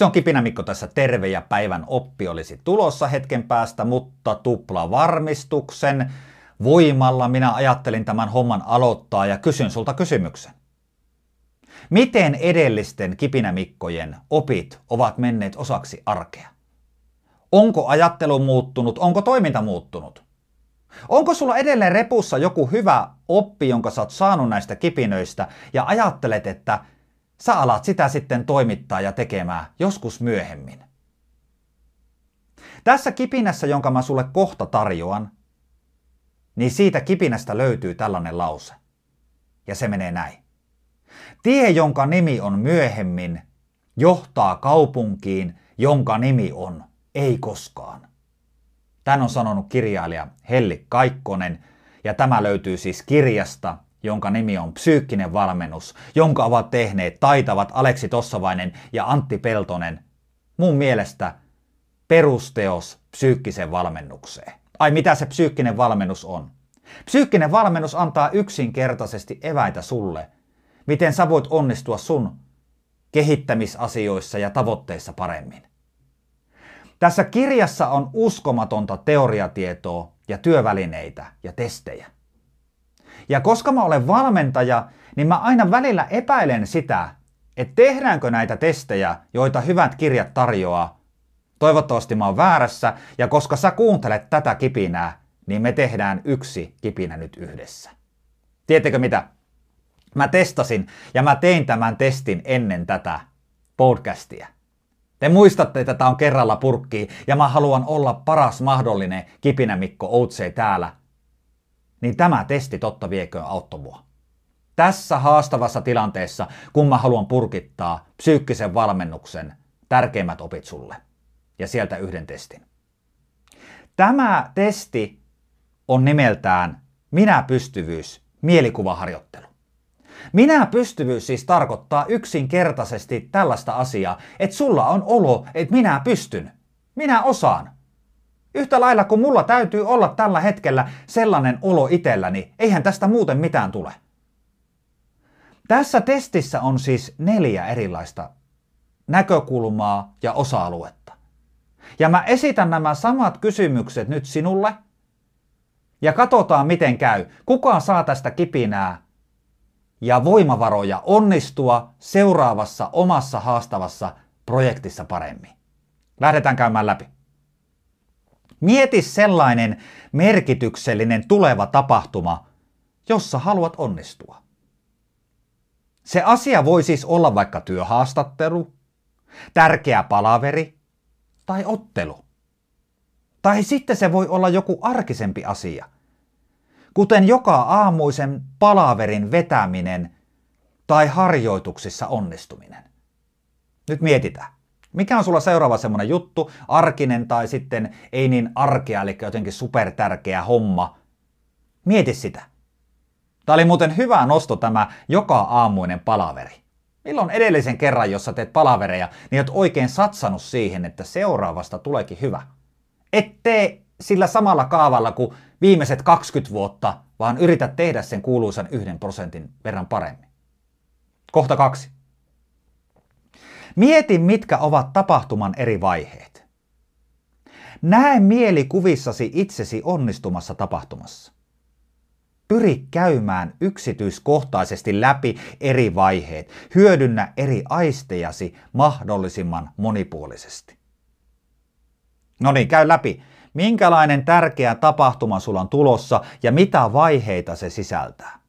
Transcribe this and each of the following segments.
Se on Kipinä Mikko tässä terve ja päivän oppi olisi tulossa hetken päästä, mutta tupla varmistuksen voimalla minä ajattelin tämän homman aloittaa ja kysyn sulta kysymyksen. Miten edellisten Kipinämikkojen opit ovat menneet osaksi arkea? Onko ajattelu muuttunut? Onko toiminta muuttunut? Onko sulla edelleen repussa joku hyvä oppi, jonka sä oot saanut näistä kipinöistä ja ajattelet, että sä alat sitä sitten toimittaa ja tekemään joskus myöhemmin? Tässä kipinässä, jonka mä sulle kohta tarjoan, niin siitä kipinästä löytyy tällainen lause. Ja se menee näin. Tie, jonka nimi on myöhemmin, johtaa kaupunkiin, jonka nimi on ei koskaan. Tän on sanonut kirjailija Helli Kaikkonen, ja tämä löytyy siis kirjasta, jonka nimi on Psyykkinen valmennus, jonka ovat tehneet taitavat Aleksi Tossavainen ja Antti Peltonen. Mun mielestä perusteos psyykkisen valmennukseen. Ai mitä se psyykkinen valmennus on? Psyykkinen valmennus antaa yksinkertaisesti eväitä sulle, miten sä voit onnistua sun kehittämisasioissa ja tavoitteissa paremmin. Tässä kirjassa on uskomatonta teoriatietoa ja työvälineitä ja testejä. Ja koska mä olen valmentaja, niin mä aina välillä epäilen sitä, että tehdäänkö näitä testejä, joita hyvät kirjat tarjoaa. Toivottavasti mä oon väärässä, ja koska sä kuuntelet tätä kipinää, niin me tehdään yksi kipinä nyt yhdessä. Tiedättekö mitä? Mä testasin ja mä tein tämän testin ennen tätä podcastia. Te muistatte, että tämä on kerralla purkki ja mä haluan olla paras mahdollinen kipinä Mikko Outsei täällä. Niin tämä testi totta vieköön auttoi mua. Tässä haastavassa tilanteessa, kun mä haluan purkittaa psyykkisen valmennuksen tärkeimmät opit sulle. Ja sieltä yhden testin. Tämä testi on nimeltään Minä pystyvyys mielikuvaharjoittelu. Minä pystyvyys siis tarkoittaa yksinkertaisesti tällaista asiaa, että sulla on olo, että minä pystyn. Minä osaan. Yhtä lailla kuin mulla täytyy olla tällä hetkellä sellainen olo itselläni, eihän tästä muuten mitään tule. Tässä testissä on siis neljä erilaista näkökulmaa ja osa-aluetta. Ja mä esitän nämä samat kysymykset nyt sinulle ja katsotaan miten käy. Kuka saa tästä kipinää ja voimavaroja onnistua seuraavassa omassa haastavassa projektissa paremmin. Lähdetään käymään läpi. Mieti sellainen merkityksellinen tuleva tapahtuma, jossa haluat onnistua. Se asia voi siis olla vaikka työhaastattelu, tärkeä palaveri tai ottelu. Tai sitten se voi olla joku arkisempi asia – kuten joka aamuisen palaverin vetäminen tai harjoituksissa onnistuminen. Nyt mietitään. Mikä on sulla seuraava semmoinen juttu, arkinen tai sitten ei niin arkea, eli jotenkin supertärkeä homma? Mieti sitä. Tämä oli muuten hyvä nosto tämä joka aamuinen palaveri. Milloin edellisen kerran, jos sä teet palavereja, niin oot oikein satsannut siihen, että seuraavasta tuleekin hyvä. Ettei sillä samalla kaavalla kuin viimeiset 20 vuotta, vaan yritä tehdä sen kuuluisan yhden prosentin verran paremmin. Kohta kaksi. Mieti, mitkä ovat tapahtuman eri vaiheet. Näe mielikuvissasi itsesi onnistumassa tapahtumassa. Pyri käymään yksityiskohtaisesti läpi eri vaiheet. Hyödynnä eri aistejasi mahdollisimman monipuolisesti. No niin, käy läpi minkälainen tärkeä tapahtuma sulla on tulossa ja mitä vaiheita se sisältää.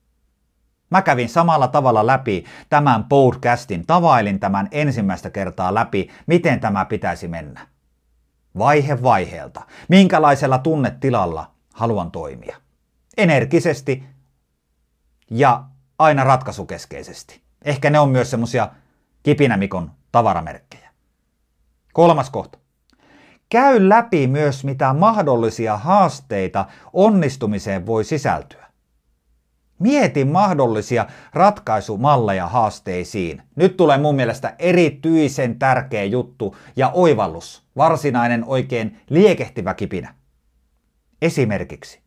Mä kävin samalla tavalla läpi tämän podcastin, tavailin tämän ensimmäistä kertaa läpi, miten tämä pitäisi mennä. Vaihe vaiheelta, minkälaisella tunnetilalla haluan toimia. Energisesti ja aina ratkaisukeskeisesti. Ehkä ne on myös semmosia kipinämikon tavaramerkkejä. Kolmas kohta. Käy läpi myös mitä mahdollisia haasteita onnistumiseen voi sisältyä. Mieti mahdollisia ratkaisumalleja haasteisiin. Nyt tulee mun mielestä erityisen tärkeä juttu ja oivallus, varsinainen oikein liekehtivä kipinä. Esimerkiksi.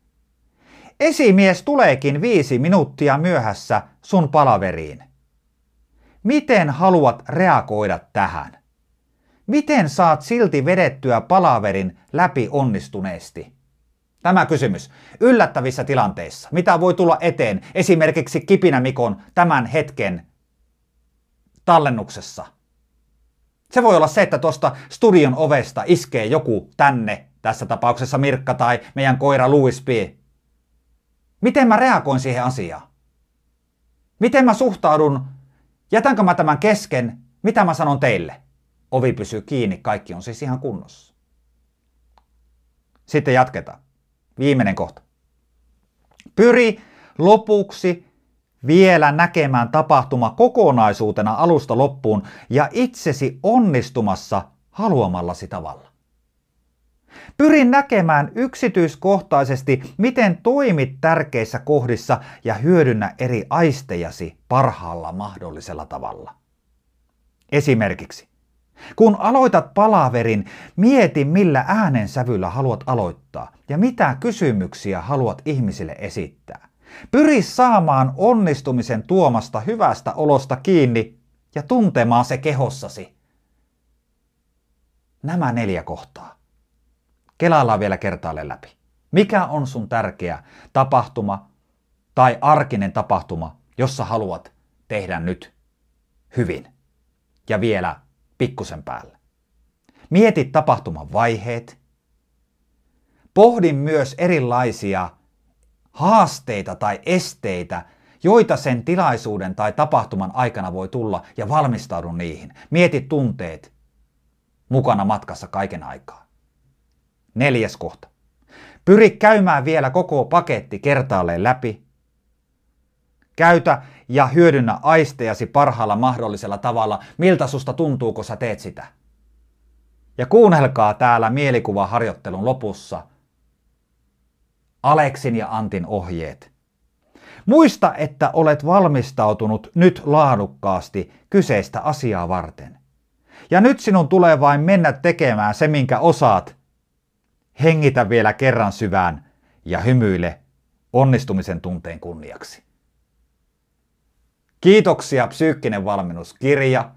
Esimies tuleekin viisi minuuttia myöhässä sun palaveriin. Miten haluat reagoida tähän? miten saat silti vedettyä palaverin läpi onnistuneesti? Tämä kysymys. Yllättävissä tilanteissa, mitä voi tulla eteen esimerkiksi Kipinä Mikon tämän hetken tallennuksessa? Se voi olla se, että tuosta studion ovesta iskee joku tänne, tässä tapauksessa Mirkka tai meidän koira Louis P. Miten mä reagoin siihen asiaan? Miten mä suhtaudun? Jätänkö mä tämän kesken? Mitä mä sanon teille? Ovi pysyy kiinni, kaikki on siis ihan kunnossa. Sitten jatketaan. Viimeinen kohta. Pyri lopuksi vielä näkemään tapahtuma kokonaisuutena alusta loppuun ja itsesi onnistumassa haluamallasi tavalla. Pyrin näkemään yksityiskohtaisesti, miten toimit tärkeissä kohdissa ja hyödynnä eri aistejasi parhaalla mahdollisella tavalla. Esimerkiksi, kun aloitat palaverin, mieti millä äänensävyllä haluat aloittaa ja mitä kysymyksiä haluat ihmisille esittää. Pyri saamaan onnistumisen tuomasta hyvästä olosta kiinni ja tuntemaan se kehossasi. Nämä neljä kohtaa. Kelaillaan vielä kertaalle läpi. Mikä on sun tärkeä tapahtuma tai arkinen tapahtuma, jossa haluat tehdä nyt hyvin ja vielä pikkusen päälle. Mieti tapahtuman vaiheet. Pohdin myös erilaisia haasteita tai esteitä, joita sen tilaisuuden tai tapahtuman aikana voi tulla ja valmistaudu niihin. Mieti tunteet mukana matkassa kaiken aikaa. Neljäs kohta. Pyri käymään vielä koko paketti kertaalleen läpi. Käytä ja hyödynnä aistejasi parhaalla mahdollisella tavalla, miltä susta tuntuu, kun sä teet sitä. Ja kuunnelkaa täällä mielikuvaharjoittelun lopussa Aleksin ja Antin ohjeet. Muista, että olet valmistautunut nyt laadukkaasti kyseistä asiaa varten. Ja nyt sinun tulee vain mennä tekemään se, minkä osaat. Hengitä vielä kerran syvään ja hymyile onnistumisen tunteen kunniaksi. Kiitoksia Psyykkinen valmennuskirja.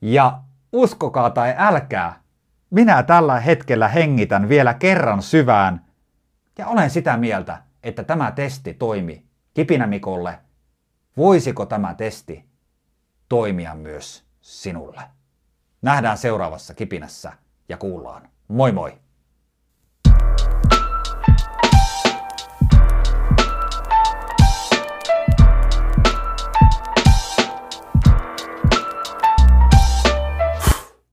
Ja uskokaa tai älkää, minä tällä hetkellä hengitän vielä kerran syvään ja olen sitä mieltä, että tämä testi toimi Kipinämikolle. Voisiko tämä testi toimia myös sinulle? Nähdään seuraavassa kipinässä ja kuullaan. Moi moi!